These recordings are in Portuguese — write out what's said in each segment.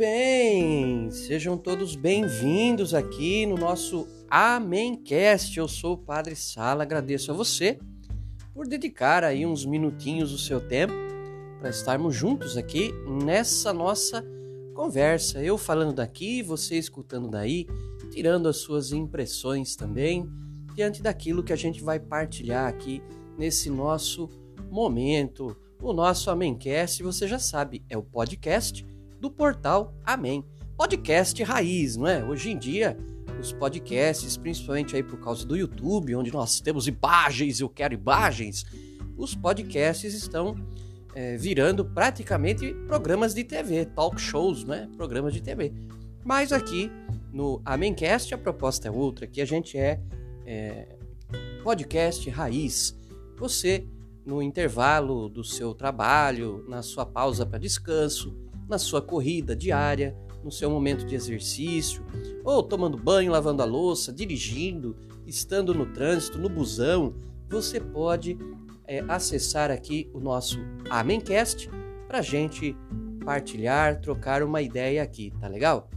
Bem, sejam todos bem-vindos aqui no nosso Amencast. Eu sou o Padre Sala, agradeço a você por dedicar aí uns minutinhos do seu tempo para estarmos juntos aqui nessa nossa conversa. Eu falando daqui, você escutando daí, tirando as suas impressões também diante daquilo que a gente vai partilhar aqui nesse nosso momento. O nosso Amencast, você já sabe, é o podcast do portal Amém. Podcast raiz, não é? Hoje em dia, os podcasts, principalmente aí por causa do YouTube, onde nós temos imagens, eu quero imagens, os podcasts estão é, virando praticamente programas de TV, talk shows, né? Programas de TV. Mas aqui no Amencast a proposta é outra, que a gente é, é podcast raiz. Você no intervalo do seu trabalho, na sua pausa para descanso, na sua corrida diária, no seu momento de exercício, ou tomando banho, lavando a louça, dirigindo, estando no trânsito, no busão, você pode é, acessar aqui o nosso Amencast para a gente partilhar, trocar uma ideia aqui, tá legal?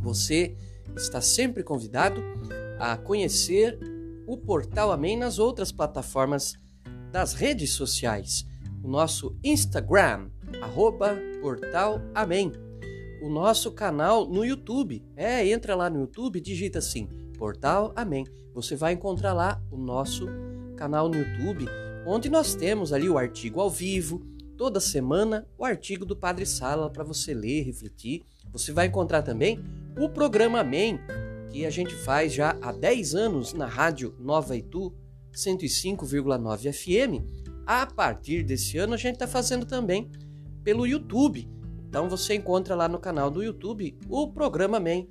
Você está sempre convidado a conhecer o Portal Amém nas outras plataformas das redes sociais. O nosso Instagram, arroba Portal Amém o nosso canal no YouTube. É, entra lá no YouTube, digita assim, Portal Amém. Você vai encontrar lá o nosso canal no YouTube, onde nós temos ali o artigo ao vivo, toda semana o artigo do Padre Sala para você ler, refletir. Você vai encontrar também o programa Amém, que a gente faz já há 10 anos na Rádio Nova Itu 105,9 FM. A partir desse ano a gente está fazendo também pelo YouTube. Então você encontra lá no canal do YouTube o programa Man,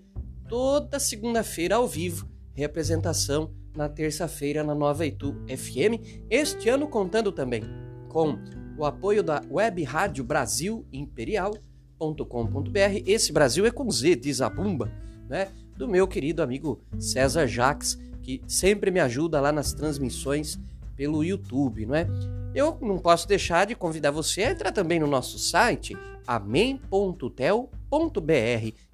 toda segunda-feira ao vivo, representação na terça-feira na Nova Itu FM, este ano contando também com o apoio da Web Rádio Brasil Imperial.com.br. Esse Brasil é com Z, diz a Bumba, né? Do meu querido amigo César Jacques, que sempre me ajuda lá nas transmissões pelo YouTube, não é? Eu não posso deixar de convidar você a entrar também no nosso site amém.tel.br.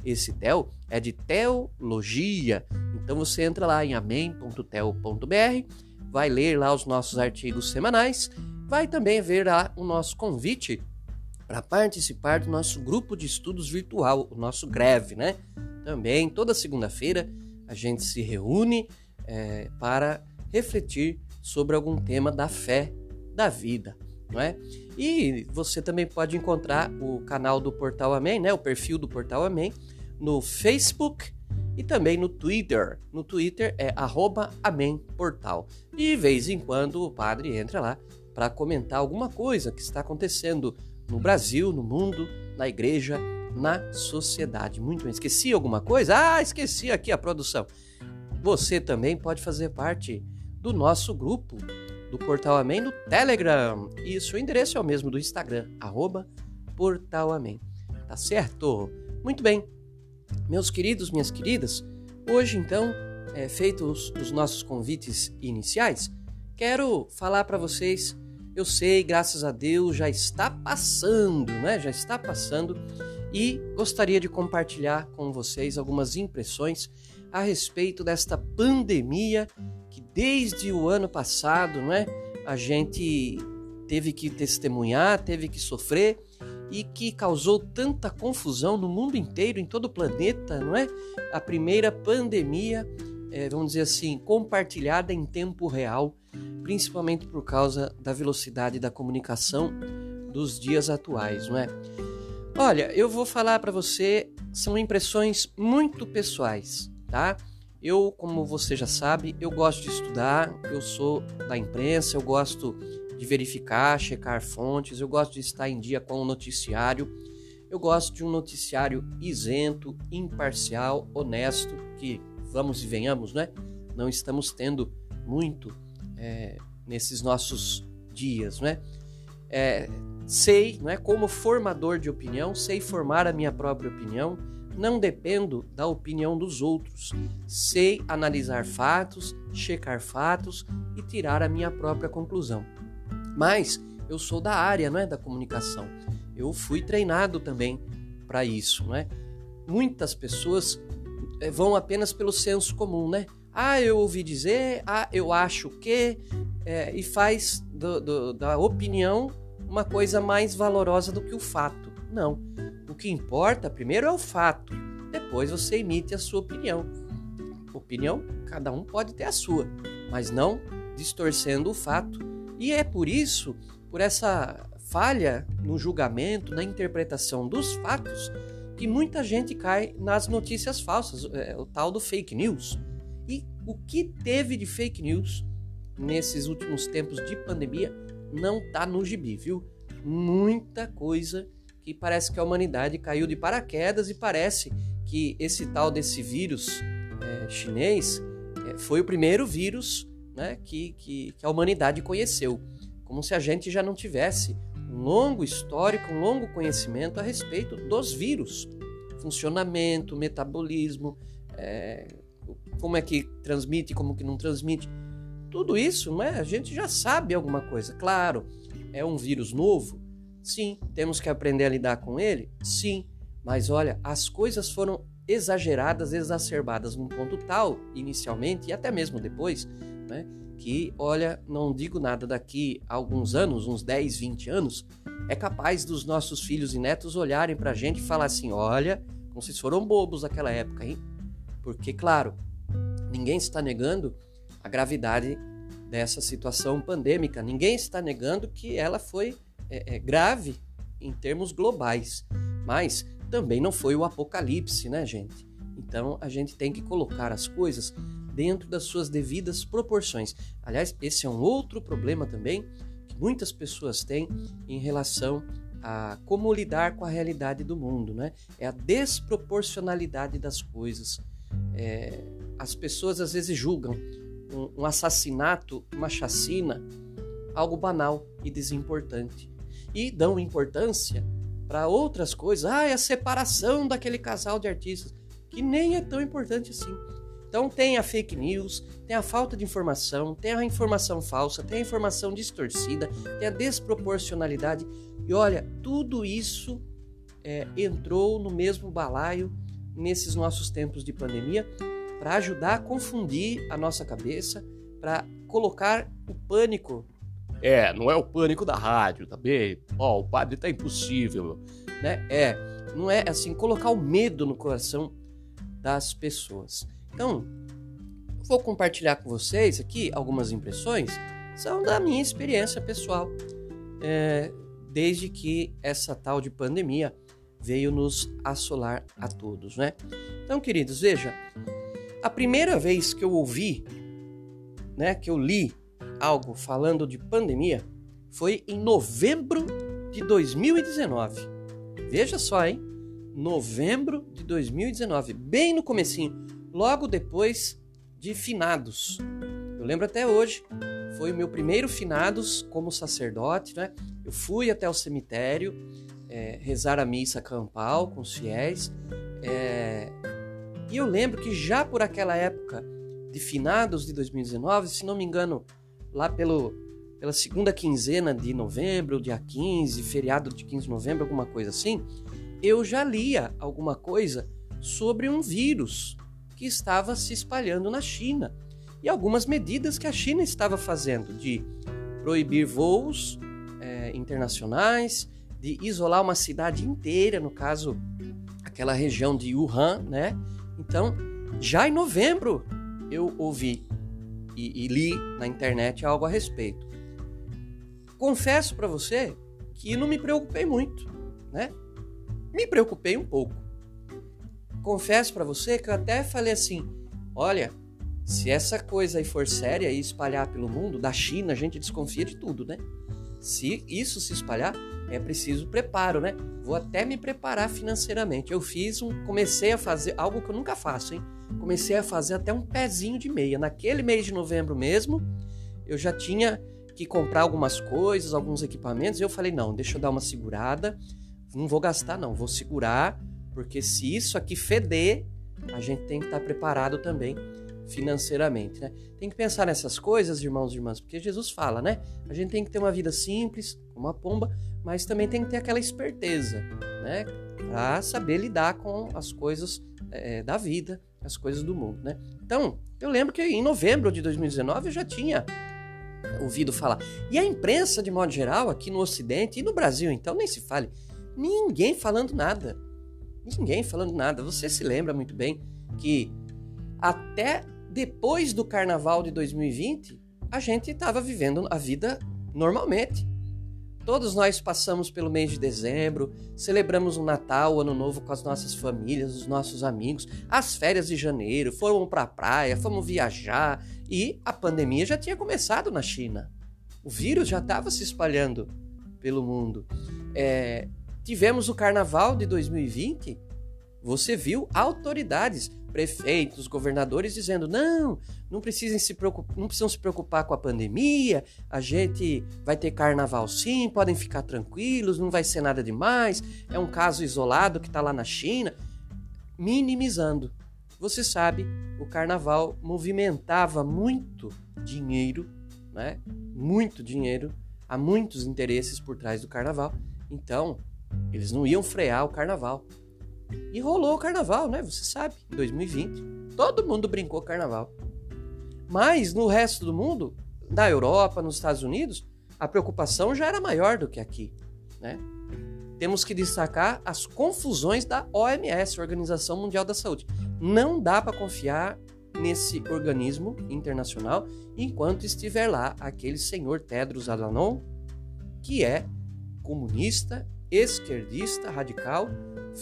Esse tel é de teologia. Então você entra lá em amém.tel.br, vai ler lá os nossos artigos semanais, vai também ver lá o nosso convite para participar do nosso grupo de estudos virtual, o nosso greve, né? Também toda segunda-feira a gente se reúne é, para refletir sobre algum tema da fé da vida, não é? E você também pode encontrar o canal do Portal Amém, né? O perfil do Portal Amém no Facebook e também no Twitter. No Twitter é @amém_portal. De vez em quando o padre entra lá para comentar alguma coisa que está acontecendo no Brasil, no mundo, na igreja, na sociedade. Muito bem. Esqueci alguma coisa? Ah, esqueci aqui a produção. Você também pode fazer parte do nosso grupo do Portal Amém no Telegram. Isso, o endereço é o mesmo do Instagram, arroba Portal Amém. Tá certo? Muito bem. Meus queridos, minhas queridas, hoje então, é, feitos os nossos convites iniciais, quero falar para vocês, eu sei, graças a Deus, já está passando, né? Já está passando e gostaria de compartilhar com vocês algumas impressões a respeito desta pandemia que desde o ano passado, não é? A gente teve que testemunhar, teve que sofrer e que causou tanta confusão no mundo inteiro, em todo o planeta, não é? A primeira pandemia, é, vamos dizer assim, compartilhada em tempo real, principalmente por causa da velocidade da comunicação dos dias atuais, não é? Olha, eu vou falar para você, são impressões muito pessoais, tá? Eu, como você já sabe, eu gosto de estudar, eu sou da imprensa, eu gosto de verificar, checar fontes, eu gosto de estar em dia com o noticiário, eu gosto de um noticiário isento, imparcial, honesto, que vamos e venhamos, né? Não estamos tendo muito é, nesses nossos dias, né? É, sei, não é? Como formador de opinião, sei formar a minha própria opinião não dependo da opinião dos outros. Sei analisar fatos, checar fatos e tirar a minha própria conclusão. Mas eu sou da área, não é da comunicação. Eu fui treinado também para isso, né? Muitas pessoas é, vão apenas pelo senso comum, né? Ah, eu ouvi dizer, ah, eu acho que, é, e faz do, do, da opinião uma coisa mais valorosa do que o fato. Não. Que importa primeiro é o fato, depois você emite a sua opinião. Opinião, cada um pode ter a sua, mas não distorcendo o fato. E é por isso, por essa falha no julgamento, na interpretação dos fatos, que muita gente cai nas notícias falsas, é, o tal do fake news. E o que teve de fake news nesses últimos tempos de pandemia não tá no gibi, viu? Muita coisa que parece que a humanidade caiu de paraquedas e parece que esse tal desse vírus é, chinês é, foi o primeiro vírus né, que, que, que a humanidade conheceu. Como se a gente já não tivesse um longo histórico, um longo conhecimento a respeito dos vírus, funcionamento, metabolismo, é, como é que transmite, como que não transmite. Tudo isso, não é? A gente já sabe alguma coisa. Claro, é um vírus novo? Sim. Temos que aprender a lidar com ele? Sim. Mas olha, as coisas foram exageradas, exacerbadas num ponto tal, inicialmente e até mesmo depois, né, que, olha, não digo nada daqui a alguns anos, uns 10, 20 anos, é capaz dos nossos filhos e netos olharem para a gente e falar assim: olha, como vocês foram bobos naquela época, hein? Porque, claro, ninguém está negando a gravidade dessa situação pandêmica, ninguém está negando que ela foi é, é, grave em termos globais, mas também não foi o apocalipse, né, gente? Então a gente tem que colocar as coisas dentro das suas devidas proporções. Aliás, esse é um outro problema também que muitas pessoas têm em relação a como lidar com a realidade do mundo, né? É a desproporcionalidade das coisas. É, as pessoas às vezes julgam um, um assassinato, uma chacina, algo banal e desimportante. E dão importância para outras coisas. Ah, é a separação daquele casal de artistas, que nem é tão importante assim. Então tem a fake news, tem a falta de informação, tem a informação falsa, tem a informação distorcida, tem a desproporcionalidade. E olha, tudo isso é, entrou no mesmo balaio nesses nossos tempos de pandemia para ajudar a confundir a nossa cabeça, para colocar o pânico. É, não é o pânico da rádio, tá bem? Ó, oh, o padre tá impossível. Né? É, não é assim, colocar o medo no coração das pessoas. Então, vou compartilhar com vocês aqui algumas impressões, são da minha experiência pessoal, é, desde que essa tal de pandemia veio nos assolar a todos, né? Então, queridos, veja, a primeira vez que eu ouvi, né, que eu li algo falando de pandemia, foi em novembro de 2019. Veja só, hein? Novembro de 2019, bem no comecinho logo depois de finados. Eu lembro até hoje, foi o meu primeiro finados como sacerdote, né? Eu fui até o cemitério é, rezar a missa campal com os fiéis. É, e eu lembro que já por aquela época de finados de 2019, se não me engano, lá pelo, pela segunda quinzena de novembro, dia 15, feriado de 15 de novembro, alguma coisa assim, eu já lia alguma coisa sobre um vírus que estava se espalhando na China e algumas medidas que a China estava fazendo de proibir voos é, internacionais, de isolar uma cidade inteira, no caso, aquela região de Wuhan, né? Então, já em novembro eu ouvi e, e li na internet algo a respeito. Confesso para você que não me preocupei muito, né? Me preocupei um pouco confesso para você que eu até falei assim: olha, se essa coisa aí for séria e espalhar pelo mundo, da China a gente desconfia de tudo, né? Se isso se espalhar, é preciso preparo, né? Vou até me preparar financeiramente. Eu fiz um, comecei a fazer algo que eu nunca faço, hein? Comecei a fazer até um pezinho de meia. Naquele mês de novembro mesmo, eu já tinha que comprar algumas coisas, alguns equipamentos. E eu falei: não, deixa eu dar uma segurada. Não vou gastar, não. Vou segurar porque se isso aqui feder, a gente tem que estar preparado também financeiramente, né? Tem que pensar nessas coisas, irmãos e irmãs, porque Jesus fala, né? A gente tem que ter uma vida simples, como a pomba, mas também tem que ter aquela esperteza, né? Para saber lidar com as coisas é, da vida, as coisas do mundo, né? Então, eu lembro que em novembro de 2019 eu já tinha ouvido falar. E a imprensa, de modo geral, aqui no Ocidente e no Brasil, então, nem se fale. Ninguém falando nada. Ninguém falando nada. Você se lembra muito bem que até depois do carnaval de 2020, a gente estava vivendo a vida normalmente. Todos nós passamos pelo mês de dezembro, celebramos o Natal, o Ano Novo com as nossas famílias, os nossos amigos, as férias de janeiro, fomos para a praia, fomos viajar e a pandemia já tinha começado na China. O vírus já estava se espalhando pelo mundo. É, tivemos o Carnaval de 2020. Você viu autoridades prefeitos, governadores dizendo: não, não precisam se preocupar, não precisam se preocupar com a pandemia, a gente vai ter carnaval sim, podem ficar tranquilos, não vai ser nada demais, é um caso isolado que está lá na China, minimizando. Você sabe, o carnaval movimentava muito dinheiro, né? Muito dinheiro, há muitos interesses por trás do carnaval. Então, eles não iam frear o carnaval. E rolou o carnaval, né? Você sabe, em 2020. Todo mundo brincou carnaval. Mas no resto do mundo, na Europa, nos Estados Unidos, a preocupação já era maior do que aqui, né? Temos que destacar as confusões da OMS, Organização Mundial da Saúde. Não dá para confiar nesse organismo internacional enquanto estiver lá aquele senhor Tedros Adhanom, que é comunista, esquerdista, radical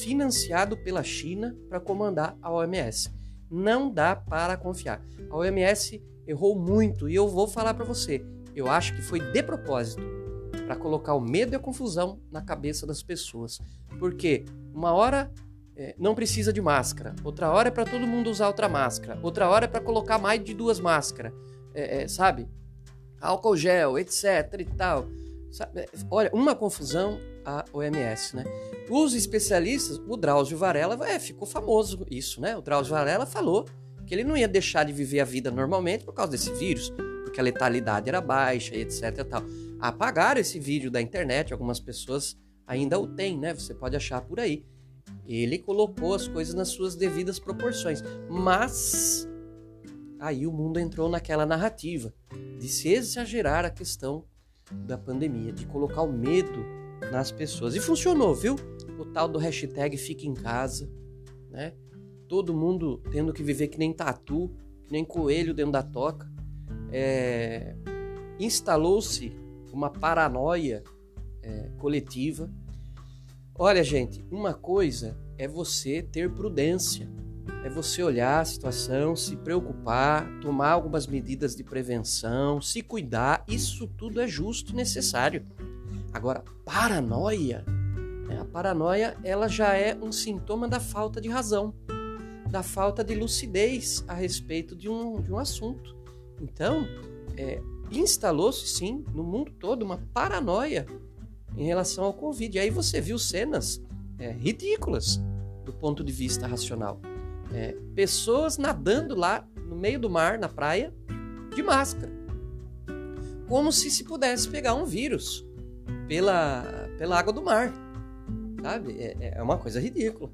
financiado pela China para comandar a OMS. Não dá para confiar. A OMS errou muito e eu vou falar para você. Eu acho que foi de propósito para colocar o medo e a confusão na cabeça das pessoas. Porque uma hora é, não precisa de máscara, outra hora é para todo mundo usar outra máscara, outra hora é para colocar mais de duas máscaras, é, é, sabe? Álcool gel, etc e tal. Sabe? Olha, uma confusão a OMS, né? Os especialistas, o Drauzio Varela, é, ficou famoso isso, né? O Drauzio Varela falou que ele não ia deixar de viver a vida normalmente por causa desse vírus, porque a letalidade era baixa e etc e tal. Apagaram esse vídeo da internet, algumas pessoas ainda o têm, né? Você pode achar por aí. Ele colocou as coisas nas suas devidas proporções, mas aí o mundo entrou naquela narrativa de se exagerar a questão da pandemia, de colocar o medo nas pessoas. E funcionou, viu? O tal do hashtag fica em casa, né? Todo mundo tendo que viver que nem tatu, que nem coelho dentro da toca. É... Instalou-se uma paranoia é, coletiva. Olha, gente, uma coisa é você ter prudência, é você olhar a situação, se preocupar, tomar algumas medidas de prevenção, se cuidar. Isso tudo é justo e necessário. Agora, paranoia, né? a paranoia ela já é um sintoma da falta de razão, da falta de lucidez a respeito de um, de um assunto. Então, é, instalou-se sim no mundo todo uma paranoia em relação ao Covid. E aí você viu cenas é, ridículas do ponto de vista racional. É, pessoas nadando lá no meio do mar, na praia, de máscara. Como se se pudesse pegar um vírus pela, pela água do mar. Sabe? É, é uma coisa ridícula.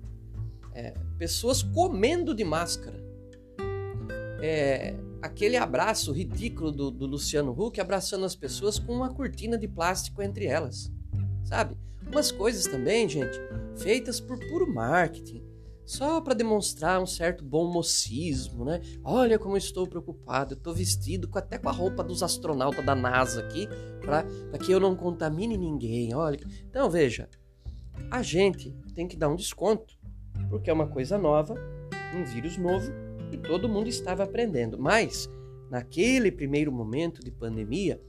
É, pessoas comendo de máscara. É, aquele abraço ridículo do, do, Luciano Huck abraçando as pessoas com uma cortina de plástico entre elas. Sabe? Umas coisas também, gente, feitas por puro marketing só para demonstrar um certo bom mocismo, né? Olha como eu estou preocupado, eu estou vestido com, até com a roupa dos astronautas da NASA aqui, para que eu não contamine ninguém. Olha, então veja, a gente tem que dar um desconto, porque é uma coisa nova, um vírus novo e todo mundo estava aprendendo. Mas naquele primeiro momento de pandemia,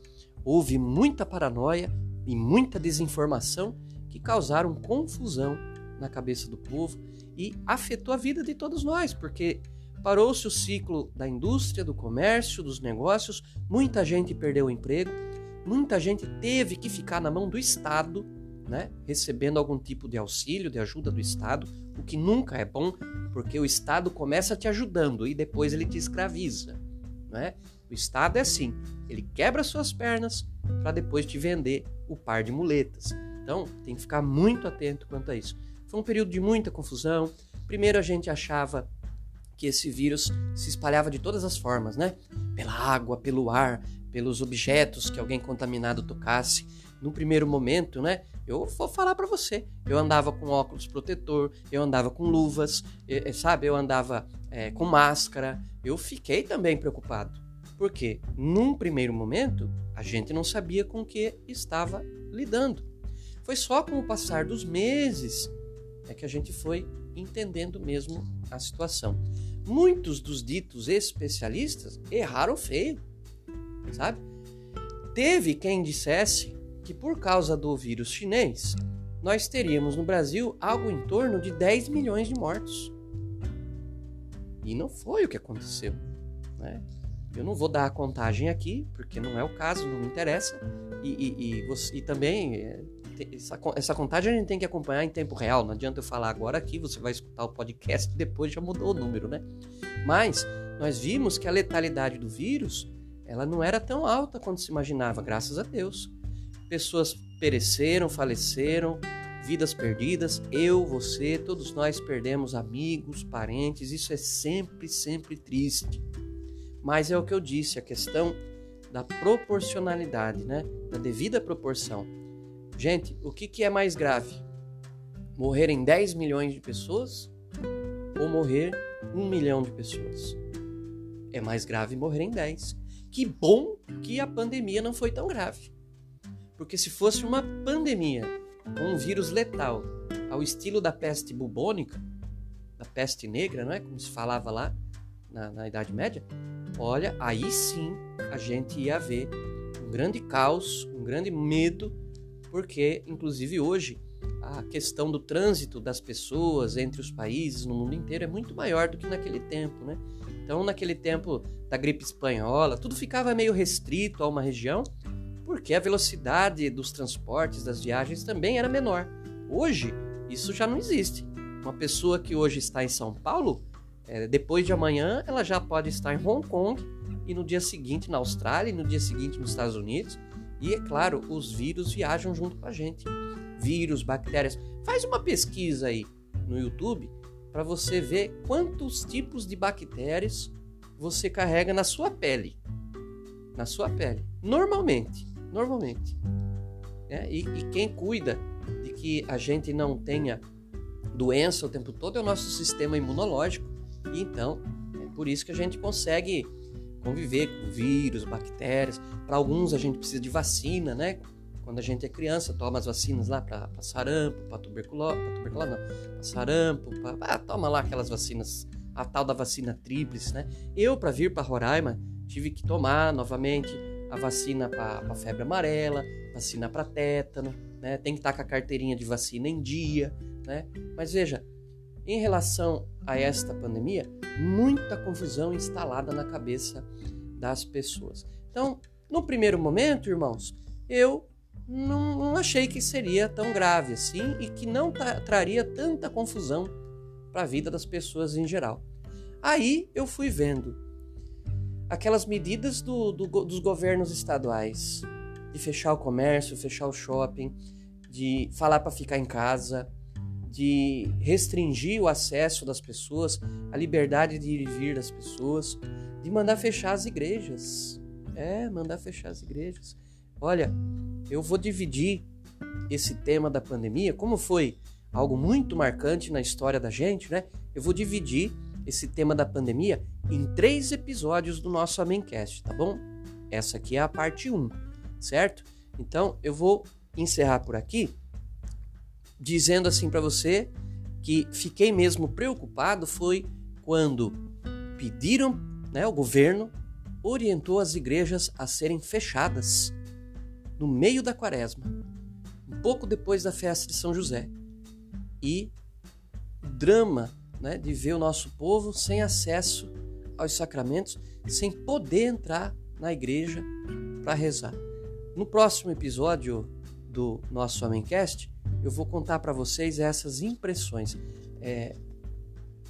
houve muita paranoia e muita desinformação que causaram confusão na cabeça do povo e afetou a vida de todos nós, porque parou-se o ciclo da indústria, do comércio, dos negócios, muita gente perdeu o emprego, muita gente teve que ficar na mão do Estado, né, recebendo algum tipo de auxílio, de ajuda do Estado, o que nunca é bom, porque o Estado começa te ajudando e depois ele te escraviza. Né? O Estado é assim, ele quebra suas pernas para depois te vender o par de muletas. Então, tem que ficar muito atento quanto a isso. Foi um período de muita confusão. Primeiro a gente achava que esse vírus se espalhava de todas as formas, né? Pela água, pelo ar, pelos objetos que alguém contaminado tocasse. No primeiro momento, né? Eu vou falar para você. Eu andava com óculos protetor, eu andava com luvas, sabe? Eu andava é, com máscara. Eu fiquei também preocupado. Porque, num primeiro momento, a gente não sabia com o que estava lidando. Foi só com o passar dos meses é que a gente foi entendendo mesmo a situação. Muitos dos ditos especialistas erraram feio, sabe? Teve quem dissesse que por causa do vírus chinês, nós teríamos no Brasil algo em torno de 10 milhões de mortos. E não foi o que aconteceu. Né? Eu não vou dar a contagem aqui, porque não é o caso, não me interessa. E, e, e, você, e também, essa, essa, contagem a gente tem que acompanhar em tempo real. Não adianta eu falar agora aqui, você vai escutar o podcast e depois já mudou o número, né? Mas nós vimos que a letalidade do vírus ela não era tão alta quanto se imaginava, graças a Deus. Pessoas pereceram, faleceram, vidas perdidas, eu, você, todos nós perdemos amigos, parentes, isso é sempre, sempre triste. Mas é o que eu disse, a questão da proporcionalidade, né? Da devida proporção. Gente, o que, que é mais grave? Morrerem 10 milhões de pessoas ou morrer 1 milhão de pessoas? É mais grave morrerem 10. Que bom que a pandemia não foi tão grave. Porque se fosse uma pandemia com um vírus letal, ao estilo da peste bubônica, da peste negra, não é? Como se falava lá na, na Idade Média, olha, aí sim a gente ia ver um grande caos, um grande medo, porque inclusive hoje a questão do trânsito das pessoas entre os países no mundo inteiro é muito maior do que naquele tempo, né? Então, naquele tempo da gripe espanhola, tudo ficava meio restrito a uma região, porque a velocidade dos transportes, das viagens também era menor. Hoje, isso já não existe. Uma pessoa que hoje está em São Paulo, é, depois de amanhã, ela já pode estar em Hong Kong e no dia seguinte na Austrália e no dia seguinte nos Estados Unidos. E é claro, os vírus viajam junto com a gente. Vírus, bactérias. Faz uma pesquisa aí no YouTube para você ver quantos tipos de bactérias você carrega na sua pele. Na sua pele. Normalmente. Normalmente. É, e, e quem cuida de que a gente não tenha doença o tempo todo é o nosso sistema imunológico. E então, é por isso que a gente consegue conviver com vírus, bactérias. Para alguns a gente precisa de vacina, né? Quando a gente é criança, toma as vacinas lá para sarampo, para tuberculose, para tuberculose não, para sarampo, pra, ah, toma lá aquelas vacinas, a tal da vacina tríplice, né? Eu, para vir para Roraima, tive que tomar novamente a vacina para febre amarela, vacina para tétano, né? Tem que estar tá com a carteirinha de vacina em dia, né? Mas veja, em relação a esta pandemia, muita confusão instalada na cabeça das pessoas. Então, no primeiro momento, irmãos, eu não, não achei que seria tão grave assim e que não tra traria tanta confusão para a vida das pessoas em geral. Aí eu fui vendo aquelas medidas do, do, dos governos estaduais de fechar o comércio, fechar o shopping, de falar para ficar em casa, de restringir o acesso das pessoas, a liberdade de ir e vir das pessoas, de mandar fechar as igrejas. É, mandar fechar as igrejas. Olha, eu vou dividir esse tema da pandemia, como foi algo muito marcante na história da gente, né? Eu vou dividir esse tema da pandemia em três episódios do nosso Amencast, tá bom? Essa aqui é a parte 1, certo? Então eu vou encerrar por aqui dizendo assim para você que fiquei mesmo preocupado foi quando pediram, né, o governo orientou as igrejas a serem fechadas no meio da quaresma, um pouco depois da festa de São José. E o drama né, de ver o nosso povo sem acesso aos sacramentos, sem poder entrar na igreja para rezar. No próximo episódio do nosso Amencast, eu vou contar para vocês essas impressões. É,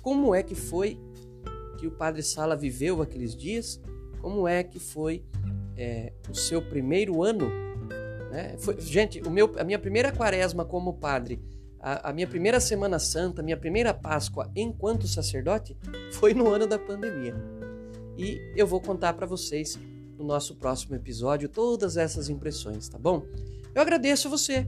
como é que foi que o Padre Sala viveu aqueles dias? Como é que foi é, o seu primeiro ano Né? Foi, gente, o meu, a minha primeira quaresma como padre, a, a minha primeira Semana Santa, a minha primeira Páscoa enquanto sacerdote foi no ano da pandemia. E eu vou contar para vocês no nosso próximo episódio todas essas impressões, tá bom? Eu agradeço a você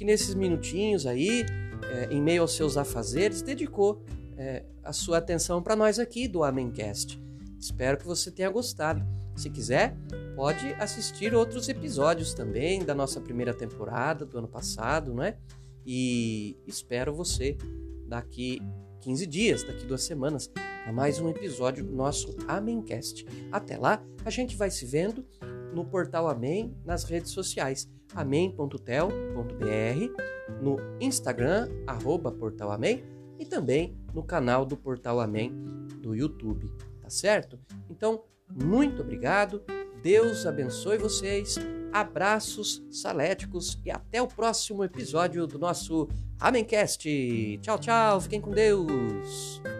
que nesses minutinhos aí, é, em meio aos seus afazeres, dedicou é, a sua atenção para nós aqui do Amencast. Espero que você tenha gostado. Se quiser, pode assistir outros episódios também da nossa primeira temporada do ano passado, não é? E espero você daqui 15 dias, daqui duas semanas, a mais um episódio do nosso Amencast. Até lá, a gente vai se vendo no portal Amém, nas redes sociais, amém.tel.br, no Instagram, arroba Portal Amém, e também no canal do Portal Amém do YouTube, tá certo? Então, muito obrigado, Deus abençoe vocês, abraços saléticos e até o próximo episódio do nosso Amencast. Tchau, tchau, fiquem com Deus!